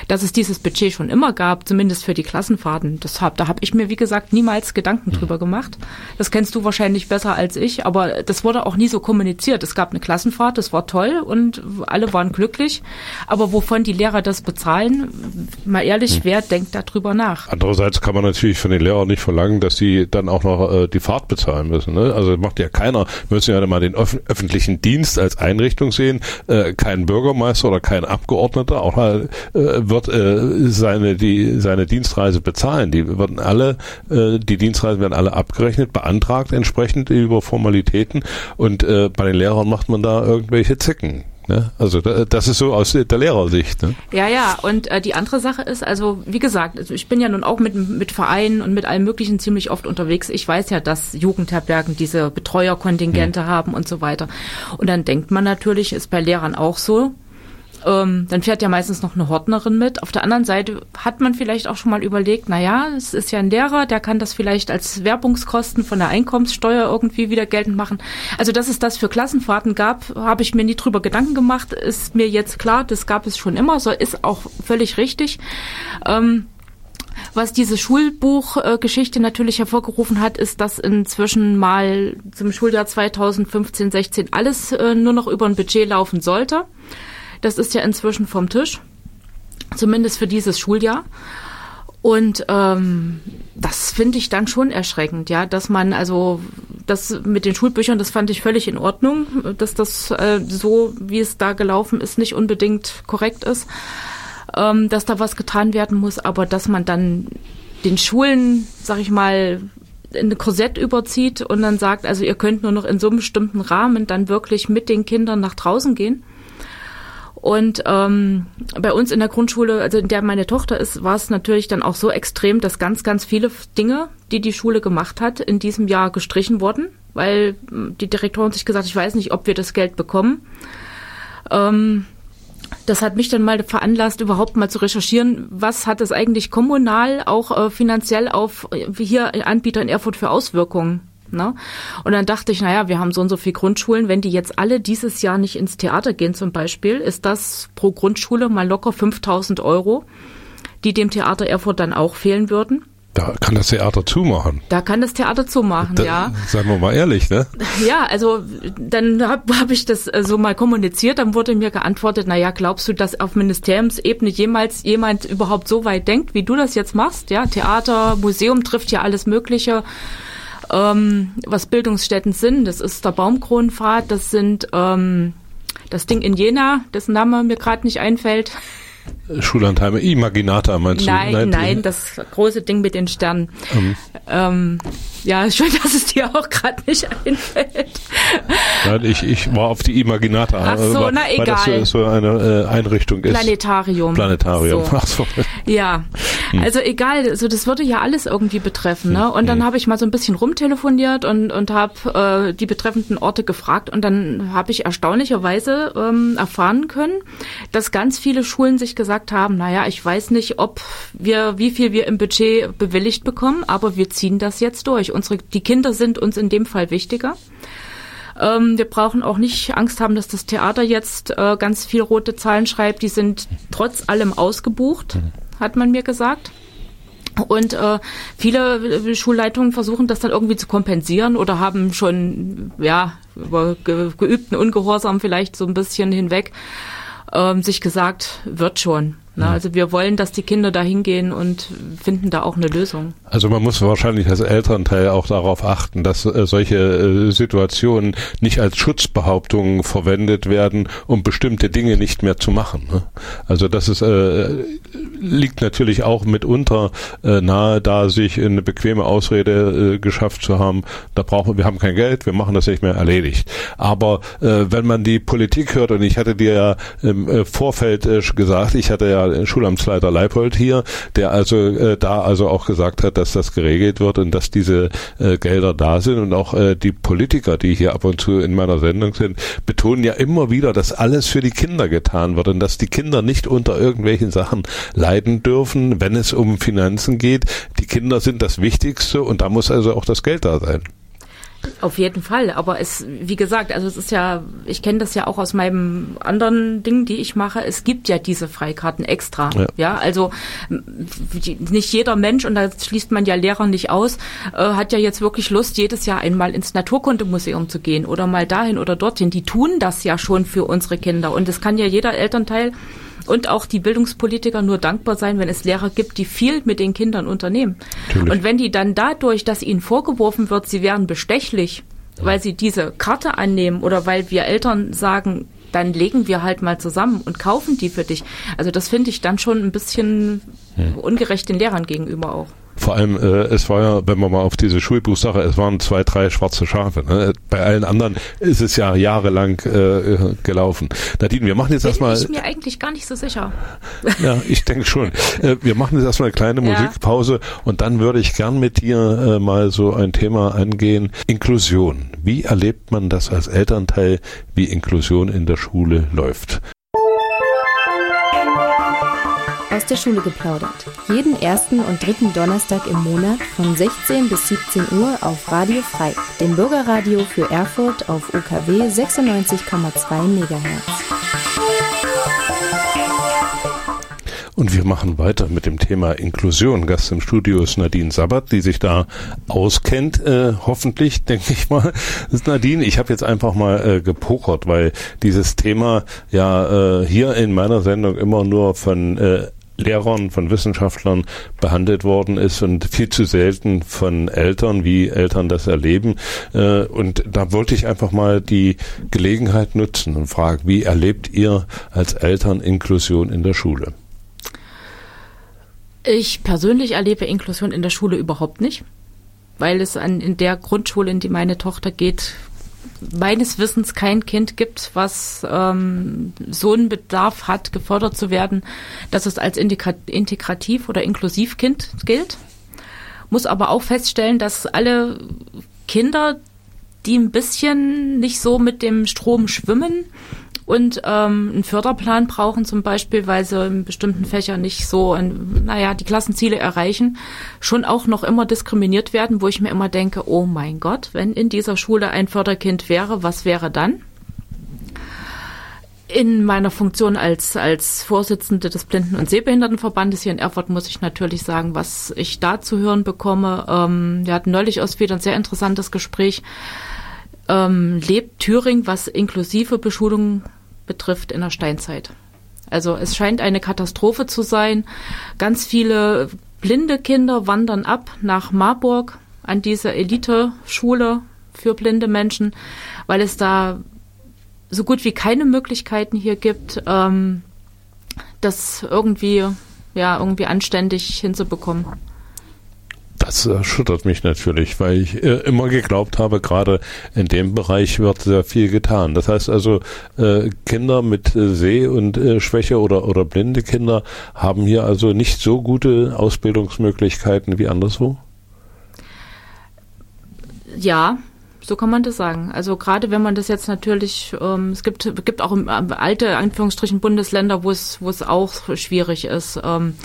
D: dass es dieses Budget schon immer gab, zumindest für die Klassenfahrten. Das hab, da habe ich mir, wie gesagt, niemals Gedanken drüber hm. gemacht. Das kennst du wahrscheinlich besser als ich, aber das wurde auch nie so kommuniziert. Es gab eine Klassenfahrt, das war toll und alle waren glücklich. Aber wovon die Lehrer das bezahlen, mal ehrlich, hm. wer denkt darüber nach?
A: Andererseits kann man natürlich von den Lehrern nicht verlangen, dass sie dann auch noch äh, die Fahrt bezahlen müssen. Ne? Also macht ja keiner. Wir müssen ja mal den öf öffentlichen Dienst als Einrichtung sehen. Äh, kein Bürgermeister oder kein Abgeordneter auch mal, äh, wird wird äh, seine die seine Dienstreise bezahlen. Die werden alle äh, die Dienstreisen werden alle abgerechnet, beantragt entsprechend über Formalitäten und äh, bei den Lehrern macht man da irgendwelche Zicken. Ne? Also das ist so aus der Lehrersicht. Ne?
D: Ja, ja. Und äh, die andere Sache ist, also wie gesagt, also ich bin ja nun auch mit mit Vereinen und mit allem Möglichen ziemlich oft unterwegs. Ich weiß ja, dass Jugendherbergen diese Betreuerkontingente hm. haben und so weiter. Und dann denkt man natürlich, ist bei Lehrern auch so. Ähm, dann fährt ja meistens noch eine Hortnerin mit. Auf der anderen Seite hat man vielleicht auch schon mal überlegt, na ja, es ist ja ein Lehrer, der kann das vielleicht als Werbungskosten von der Einkommenssteuer irgendwie wieder geltend machen. Also, dass es das für Klassenfahrten gab, habe ich mir nie drüber Gedanken gemacht. Ist mir jetzt klar, das gab es schon immer, so ist auch völlig richtig. Ähm, was diese Schulbuchgeschichte natürlich hervorgerufen hat, ist, dass inzwischen mal zum Schuljahr 2015-16 alles äh, nur noch über ein Budget laufen sollte. Das ist ja inzwischen vom Tisch, zumindest für dieses Schuljahr. Und ähm, das finde ich dann schon erschreckend, ja, dass man also das mit den Schulbüchern, das fand ich völlig in Ordnung, dass das äh, so, wie es da gelaufen ist, nicht unbedingt korrekt ist, ähm, dass da was getan werden muss, aber dass man dann den Schulen, sag ich mal, in ein Korsett überzieht und dann sagt, also ihr könnt nur noch in so einem bestimmten Rahmen dann wirklich mit den Kindern nach draußen gehen und ähm, bei uns in der Grundschule, also in der meine Tochter ist, war es natürlich dann auch so extrem, dass ganz, ganz viele Dinge, die die Schule gemacht hat, in diesem Jahr gestrichen wurden, weil hm, die Direktorin sich gesagt, ich weiß nicht, ob wir das Geld bekommen. Ähm, das hat mich dann mal veranlasst, überhaupt mal zu recherchieren, was hat es eigentlich kommunal auch äh, finanziell auf äh, hier Anbieter in Erfurt für Auswirkungen. Ne? Und dann dachte ich, naja, wir haben so und so viele Grundschulen, wenn die jetzt alle dieses Jahr nicht ins Theater gehen zum Beispiel, ist das pro Grundschule mal locker 5000 Euro, die dem Theater Erfurt dann auch fehlen würden.
A: Da kann das Theater zumachen.
D: Da kann das Theater zumachen, da, ja.
A: Sagen wir mal ehrlich, ne?
D: Ja, also dann habe hab ich das äh, so mal kommuniziert, dann wurde mir geantwortet, naja, glaubst du, dass auf Ministeriumsebene jemals jemand überhaupt so weit denkt, wie du das jetzt machst? Ja, Theater, Museum trifft ja alles Mögliche ähm, was Bildungsstätten sind. Das ist der Baumkronenpfad, das sind ähm, das Ding in Jena, dessen Name mir gerade nicht einfällt.
A: Schullandheime, Imaginata meinst
D: du? Nein, nein, das große Ding mit den Sternen. Um. Ähm, ja, schön, dass es dir auch gerade nicht einfällt.
A: Nein, ich, ich war auf die Imaginata.
D: Ach so, weil, na egal.
A: Weil das so, eine äh, Einrichtung ist.
D: Planetarium.
A: Planetarium.
D: So. Ach so. Ja, hm. also egal, also das würde ja alles irgendwie betreffen. Ne? Und dann hm. habe ich mal so ein bisschen rumtelefoniert und, und habe äh, die betreffenden Orte gefragt und dann habe ich erstaunlicherweise ähm, erfahren können, dass ganz viele Schulen sich gesagt haben, naja, ich weiß nicht, ob wir, wie viel wir im Budget bewilligt bekommen, aber wir ziehen das jetzt durch. Unsere, die Kinder sind uns in dem Fall wichtiger. Ähm, wir brauchen auch nicht Angst haben, dass das Theater jetzt äh, ganz viel rote Zahlen schreibt. Die sind trotz allem ausgebucht, mhm. hat man mir gesagt. Und äh, viele Schulleitungen versuchen das dann irgendwie zu kompensieren oder haben schon ja über ge geübten Ungehorsam vielleicht so ein bisschen hinweg ähm, sich gesagt, wird schon. Na, also wir wollen, dass die Kinder da hingehen und finden da auch eine Lösung.
A: Also man muss wahrscheinlich als Elternteil auch darauf achten, dass äh, solche äh, Situationen nicht als Schutzbehauptungen verwendet werden, um bestimmte Dinge nicht mehr zu machen. Ne? Also das ist, äh, liegt natürlich auch mitunter äh, nahe, da sich eine bequeme Ausrede äh, geschafft zu haben. Da brauchen wir haben kein Geld, wir machen das nicht mehr erledigt. Aber äh, wenn man die Politik hört und ich hatte dir ja im Vorfeld gesagt, ich hatte ja Schulamtsleiter Leipold hier, der also äh, da also auch gesagt hat, dass das geregelt wird und dass diese äh, Gelder da sind und auch äh, die Politiker, die hier ab und zu in meiner Sendung sind, betonen ja immer wieder, dass alles für die Kinder getan wird und dass die Kinder nicht unter irgendwelchen Sachen leiden dürfen, wenn es um Finanzen geht. Die Kinder sind das Wichtigste und da muss also auch das Geld da sein.
D: Auf jeden Fall, aber es, wie gesagt, also es ist ja, ich kenne das ja auch aus meinem anderen Ding, die ich mache. Es gibt ja diese Freikarten extra. Ja, ja also nicht jeder Mensch, und da schließt man ja Lehrer nicht aus, äh, hat ja jetzt wirklich Lust, jedes Jahr einmal ins Naturkundemuseum zu gehen oder mal dahin oder dorthin. Die tun das ja schon für unsere Kinder. Und es kann ja jeder Elternteil und auch die Bildungspolitiker nur dankbar sein, wenn es Lehrer gibt, die viel mit den Kindern unternehmen. Natürlich. Und wenn die dann dadurch, dass ihnen vorgeworfen wird, sie wären bestechlich, weil sie diese Karte annehmen oder weil wir Eltern sagen, dann legen wir halt mal zusammen und kaufen die für dich. Also das finde ich dann schon ein bisschen hm. ungerecht den Lehrern gegenüber auch.
A: Vor allem, äh, es war ja, wenn man mal auf diese Schulbuchsache, es waren zwei, drei schwarze Schafe. Ne? Bei allen anderen ist es ja jahrelang äh, gelaufen. Nadine, wir machen jetzt
D: Bin
A: erstmal.
D: Ich bin mir eigentlich gar nicht so sicher.
A: Ja, ich denke schon. Äh, wir machen jetzt erstmal eine kleine ja. Musikpause und dann würde ich gern mit dir äh, mal so ein Thema angehen. Inklusion. Wie erlebt man das als Elternteil, wie Inklusion in der Schule läuft?
C: Aus der Schule geplaudert. Jeden ersten und dritten Donnerstag im Monat von 16 bis 17 Uhr auf Radio Frei, dem Bürgerradio für Erfurt auf UKW 96,2 MHz.
A: Und wir machen weiter mit dem Thema Inklusion. Gast im Studio ist Nadine Sabbat, die sich da auskennt, äh, hoffentlich, denke ich mal. Nadine, ich habe jetzt einfach mal äh, gepokert, weil dieses Thema ja äh, hier in meiner Sendung immer nur von äh, Lehrern, von Wissenschaftlern behandelt worden ist und viel zu selten von Eltern, wie Eltern das erleben. Äh, und da wollte ich einfach mal die Gelegenheit nutzen und fragen, wie erlebt ihr als Eltern Inklusion in der Schule?
D: Ich persönlich erlebe Inklusion in der Schule überhaupt nicht, weil es an, in der Grundschule, in die meine Tochter geht, meines Wissens kein Kind gibt, was ähm, so einen Bedarf hat, gefördert zu werden, dass es als integrativ oder inklusiv Kind gilt. Muss aber auch feststellen, dass alle Kinder, die ein bisschen nicht so mit dem Strom schwimmen, und ähm, einen Förderplan brauchen zum Beispiel, weil sie in bestimmten Fächern nicht so, ein, naja, die Klassenziele erreichen, schon auch noch immer diskriminiert werden, wo ich mir immer denke, oh mein Gott, wenn in dieser Schule ein Förderkind wäre, was wäre dann? In meiner Funktion als, als Vorsitzende des Blinden- und Sehbehindertenverbandes hier in Erfurt muss ich natürlich sagen, was ich da zu hören bekomme. Ähm, wir hatten neulich aus wieder ein sehr interessantes Gespräch. Ähm, lebt Thüringen, was inklusive Beschulung betrifft in der Steinzeit. Also es scheint eine Katastrophe zu sein. Ganz viele blinde Kinder wandern ab nach Marburg an diese Elite-Schule für blinde Menschen, weil es da so gut wie keine Möglichkeiten hier gibt, ähm, das irgendwie, ja, irgendwie anständig hinzubekommen.
A: Das erschüttert mich natürlich, weil ich äh, immer geglaubt habe, gerade in dem Bereich wird sehr viel getan. Das heißt also, äh, Kinder mit äh, Seh- und äh, Schwäche oder, oder blinde Kinder haben hier also nicht so gute Ausbildungsmöglichkeiten wie anderswo?
D: Ja, so kann man das sagen. Also gerade wenn man das jetzt natürlich, ähm, es gibt, gibt auch im, äh, alte Anführungsstrichen Bundesländer, wo es, wo es auch schwierig ist. Ähm,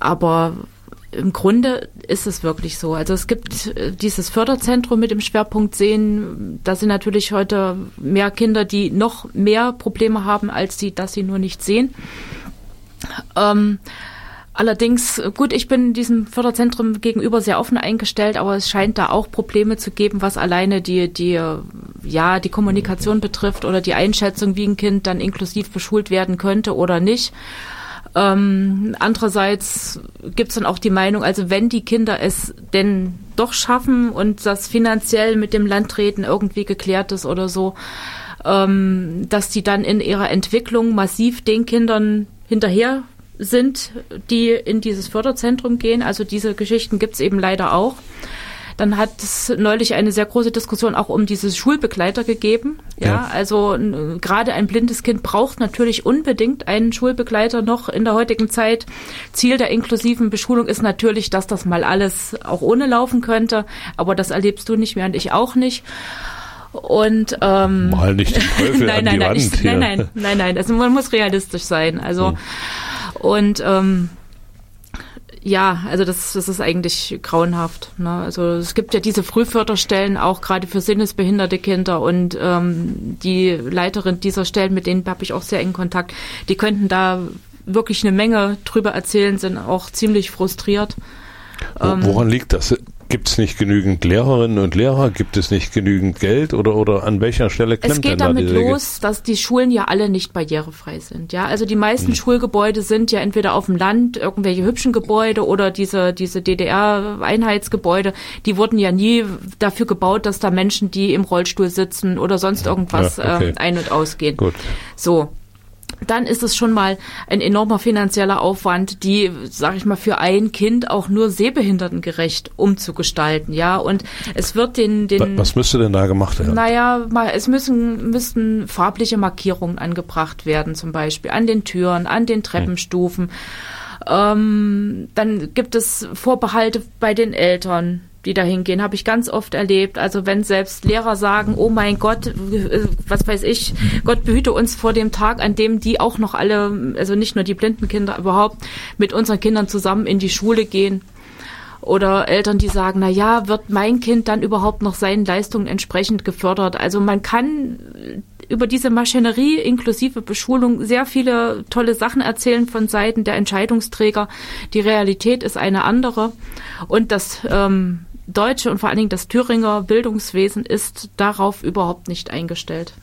D: aber im Grunde ist es wirklich so. Also es gibt äh, dieses Förderzentrum mit dem Schwerpunkt Sehen. Da sind natürlich heute mehr Kinder, die noch mehr Probleme haben, als die, dass sie nur nicht sehen. Ähm, allerdings, gut, ich bin diesem Förderzentrum gegenüber sehr offen eingestellt, aber es scheint da auch Probleme zu geben, was alleine die, die, ja, die Kommunikation betrifft oder die Einschätzung, wie ein Kind dann inklusiv beschult werden könnte oder nicht. Ähm, andererseits gibt es dann auch die Meinung, also wenn die Kinder es denn doch schaffen und das finanziell mit dem Landräten irgendwie geklärt ist oder so, ähm, dass die dann in ihrer Entwicklung massiv den Kindern hinterher sind, die in dieses Förderzentrum gehen. Also diese Geschichten gibt es eben leider auch. Dann hat es neulich eine sehr große Diskussion auch um diese Schulbegleiter gegeben. Ja, ja. also gerade ein blindes Kind braucht natürlich unbedingt einen Schulbegleiter noch in der heutigen Zeit. Ziel der inklusiven Beschulung ist natürlich, dass das mal alles auch ohne laufen könnte. Aber das erlebst du nicht mehr und ich auch nicht. Und ähm,
A: mal nicht den Teufel
D: nein,
A: an
D: nein,
A: die
D: nein,
A: Wand.
D: ich, nein, nein, nein, nein. Also man muss realistisch sein. Also hm. und ähm, ja, also das, das ist eigentlich grauenhaft. Ne? Also es gibt ja diese Frühförderstellen auch gerade für sinnesbehinderte Kinder und ähm, die Leiterin dieser Stellen, mit denen habe ich auch sehr engen Kontakt, die könnten da wirklich eine Menge drüber erzählen, sind auch ziemlich frustriert.
A: Ähm, woran liegt das? Gibt es nicht genügend Lehrerinnen und Lehrer? Gibt es nicht genügend Geld? Oder, oder an welcher Stelle klemmt
D: Es geht
A: denn
D: damit los, dass die Schulen ja alle nicht barrierefrei sind. Ja, also die meisten hm. Schulgebäude sind ja entweder auf dem Land, irgendwelche hübschen Gebäude oder diese, diese DDR-Einheitsgebäude. Die wurden ja nie dafür gebaut, dass da Menschen, die im Rollstuhl sitzen oder sonst irgendwas ja, okay. ähm, ein- und ausgehen.
A: Gut.
D: So dann ist es schon mal ein enormer finanzieller Aufwand, die, sag ich mal, für ein Kind auch nur sehbehindertengerecht umzugestalten, ja. Und es wird den, den
A: was müsste denn da gemacht werden?
D: Naja, mal, es müssen müssten farbliche Markierungen angebracht werden, zum Beispiel an den Türen, an den Treppenstufen. Hm. Ähm, dann gibt es Vorbehalte bei den Eltern die da hingehen, habe ich ganz oft erlebt. Also wenn selbst Lehrer sagen, oh mein Gott, äh, was weiß ich, Gott behüte uns vor dem Tag, an dem die auch noch alle, also nicht nur die blinden Kinder, überhaupt mit unseren Kindern zusammen in die Schule gehen. Oder Eltern, die sagen, na ja, wird mein Kind dann überhaupt noch seinen Leistungen entsprechend gefördert? Also man kann über diese Maschinerie inklusive Beschulung sehr viele tolle Sachen erzählen von Seiten der Entscheidungsträger. Die Realität ist eine andere. Und das ähm, deutsche und vor allen Dingen das Thüringer Bildungswesen ist darauf überhaupt nicht eingestellt.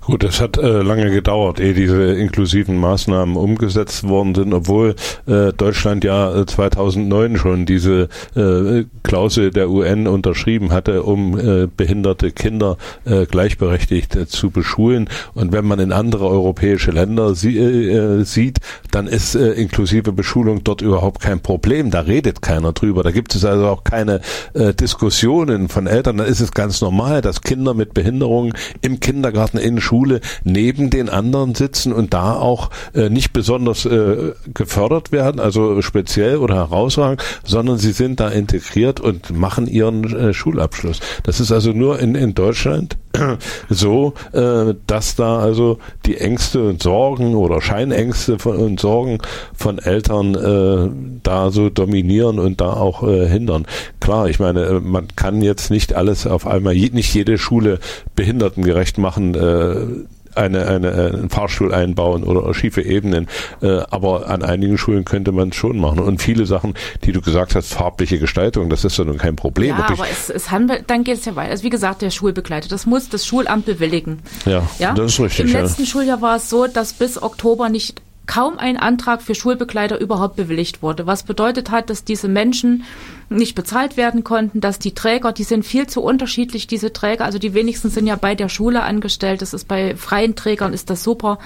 A: Gut, es hat äh, lange gedauert, ehe diese inklusiven Maßnahmen umgesetzt worden sind, obwohl äh, Deutschland ja 2009 äh, schon diese äh, Klausel der UN unterschrieben hatte, um äh, behinderte Kinder äh, gleichberechtigt zu beschulen. Und wenn man in andere europäische Länder sie, sieht, dann ist inklusive Beschulung dort überhaupt kein Problem. Da redet keiner drüber. Da gibt es also auch keine Diskussionen von Eltern. Da ist es ganz normal, dass Kinder mit Behinderungen im Kindergarten in Schule neben den anderen sitzen und da auch äh, nicht besonders äh, gefördert werden, also speziell oder herausragend, sondern sie sind da integriert und machen ihren äh, Schulabschluss. Das ist also nur in, in Deutschland so, äh, dass da also die Ängste und Sorgen oder Scheinängste von, und Sorgen von Eltern äh, da so dominieren und da auch äh, hindern. Klar, ich meine, äh, man kann jetzt nicht alles auf einmal, nicht jede Schule behindertengerecht machen. Äh, eine, eine, einen Fahrstuhl einbauen oder schiefe Ebenen. Äh, aber an einigen Schulen könnte man es schon machen. Und viele Sachen, die du gesagt hast, farbliche Gestaltung, das ist ja nun kein Problem.
D: Ja, aber es, es handelt, dann geht es ja weiter. Also wie gesagt, der Schulbegleiter, das muss das Schulamt bewilligen.
A: Ja, ja? das ist richtig.
D: Im
A: ja.
D: letzten Schuljahr war es so, dass bis Oktober nicht kaum ein Antrag für Schulbegleiter überhaupt bewilligt wurde. Was bedeutet hat, dass diese Menschen nicht bezahlt werden konnten, dass die Träger, die sind viel zu unterschiedlich, diese Träger, also die wenigsten sind ja bei der Schule angestellt, das ist bei freien Trägern ist das super.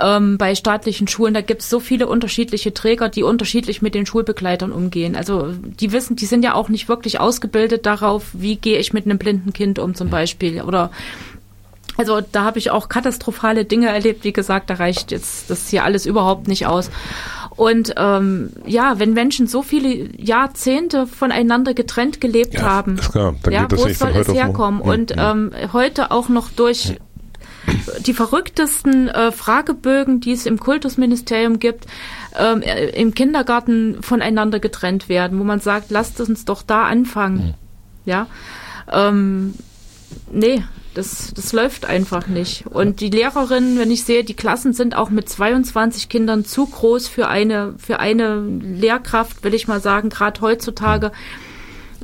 D: ähm, bei staatlichen Schulen. Da gibt es so viele unterschiedliche Träger, die unterschiedlich mit den Schulbegleitern umgehen. Also die wissen, die sind ja auch nicht wirklich ausgebildet darauf, wie gehe ich mit einem blinden Kind um zum Beispiel oder also da habe ich auch katastrophale Dinge erlebt. Wie gesagt, da reicht jetzt das hier alles überhaupt nicht aus. Und ähm, ja, wenn Menschen so viele Jahrzehnte voneinander getrennt gelebt ja, haben, ja, wo soll es herkommen? Hm, Und hm. ähm, heute auch noch durch die verrücktesten äh, Fragebögen, die es im Kultusministerium gibt, ähm, äh, im Kindergarten voneinander getrennt werden, wo man sagt, lasst uns doch da anfangen. Mhm. Ja. Ähm, nee, das, das läuft einfach nicht. Und die Lehrerinnen, wenn ich sehe, die Klassen sind auch mit 22 Kindern zu groß für eine, für eine Lehrkraft, will ich mal sagen, gerade heutzutage.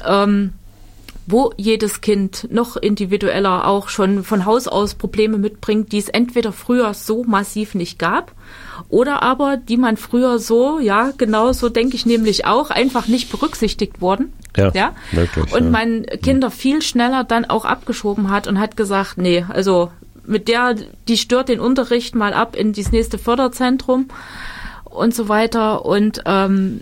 D: Ähm, wo jedes Kind noch individueller auch schon von Haus aus Probleme mitbringt, die es entweder früher so massiv nicht gab oder aber die man früher so, ja, genau so denke ich nämlich auch, einfach nicht berücksichtigt wurden. Ja, ja? Wirklich, und ja. man Kinder viel schneller dann auch abgeschoben hat und hat gesagt, nee, also mit der, die stört den Unterricht mal ab in dieses nächste Förderzentrum und so weiter und ähm,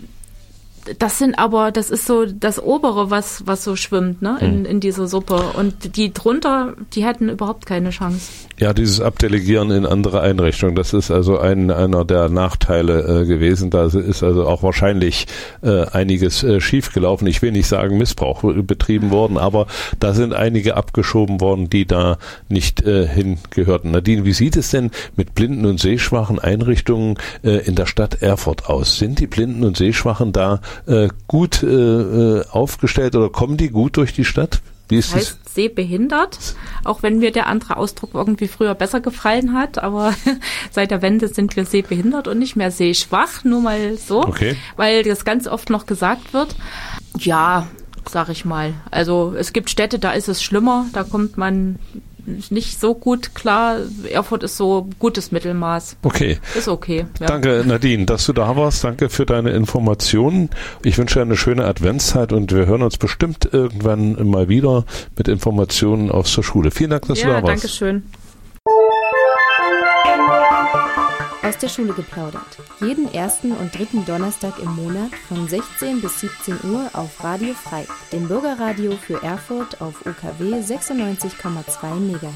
D: das sind aber, das ist so das obere, was, was so schwimmt, ne, in, hm. in dieser Suppe. Und die drunter, die hätten überhaupt keine Chance.
A: Ja, dieses Abdelegieren in andere Einrichtungen, das ist also ein, einer der Nachteile äh, gewesen. Da ist also auch wahrscheinlich äh, einiges äh, schiefgelaufen. Ich will nicht sagen Missbrauch betrieben worden, aber da sind einige abgeschoben worden, die da nicht äh, hingehörten. Nadine, wie sieht es denn mit blinden und sehschwachen Einrichtungen äh, in der Stadt Erfurt aus? Sind die blinden und sehschwachen da äh, gut äh, äh, aufgestellt oder kommen die gut durch die Stadt?
D: Wie ist das heißt das? sehbehindert, auch wenn mir der andere Ausdruck irgendwie früher besser gefallen hat, aber seit der Wende sind wir sehbehindert und nicht mehr sehschwach, nur mal so, okay. weil das ganz oft noch gesagt wird. Ja, sag ich mal. Also es gibt Städte, da ist es schlimmer, da kommt man nicht so gut klar. Erfurt ist so gutes Mittelmaß.
A: Okay.
D: Ist okay.
A: Ja. Danke, Nadine, dass du da warst. Danke für deine Informationen. Ich wünsche dir eine schöne Adventszeit und wir hören uns bestimmt irgendwann mal wieder mit Informationen aus der Schule. Vielen Dank, dass ja, du da warst.
D: Danke schön.
C: Aus der Schule geplaudert. Jeden ersten und dritten Donnerstag im Monat von 16 bis 17 Uhr auf Radio Frei, dem Bürgerradio für Erfurt auf UKW 96,2 MHz.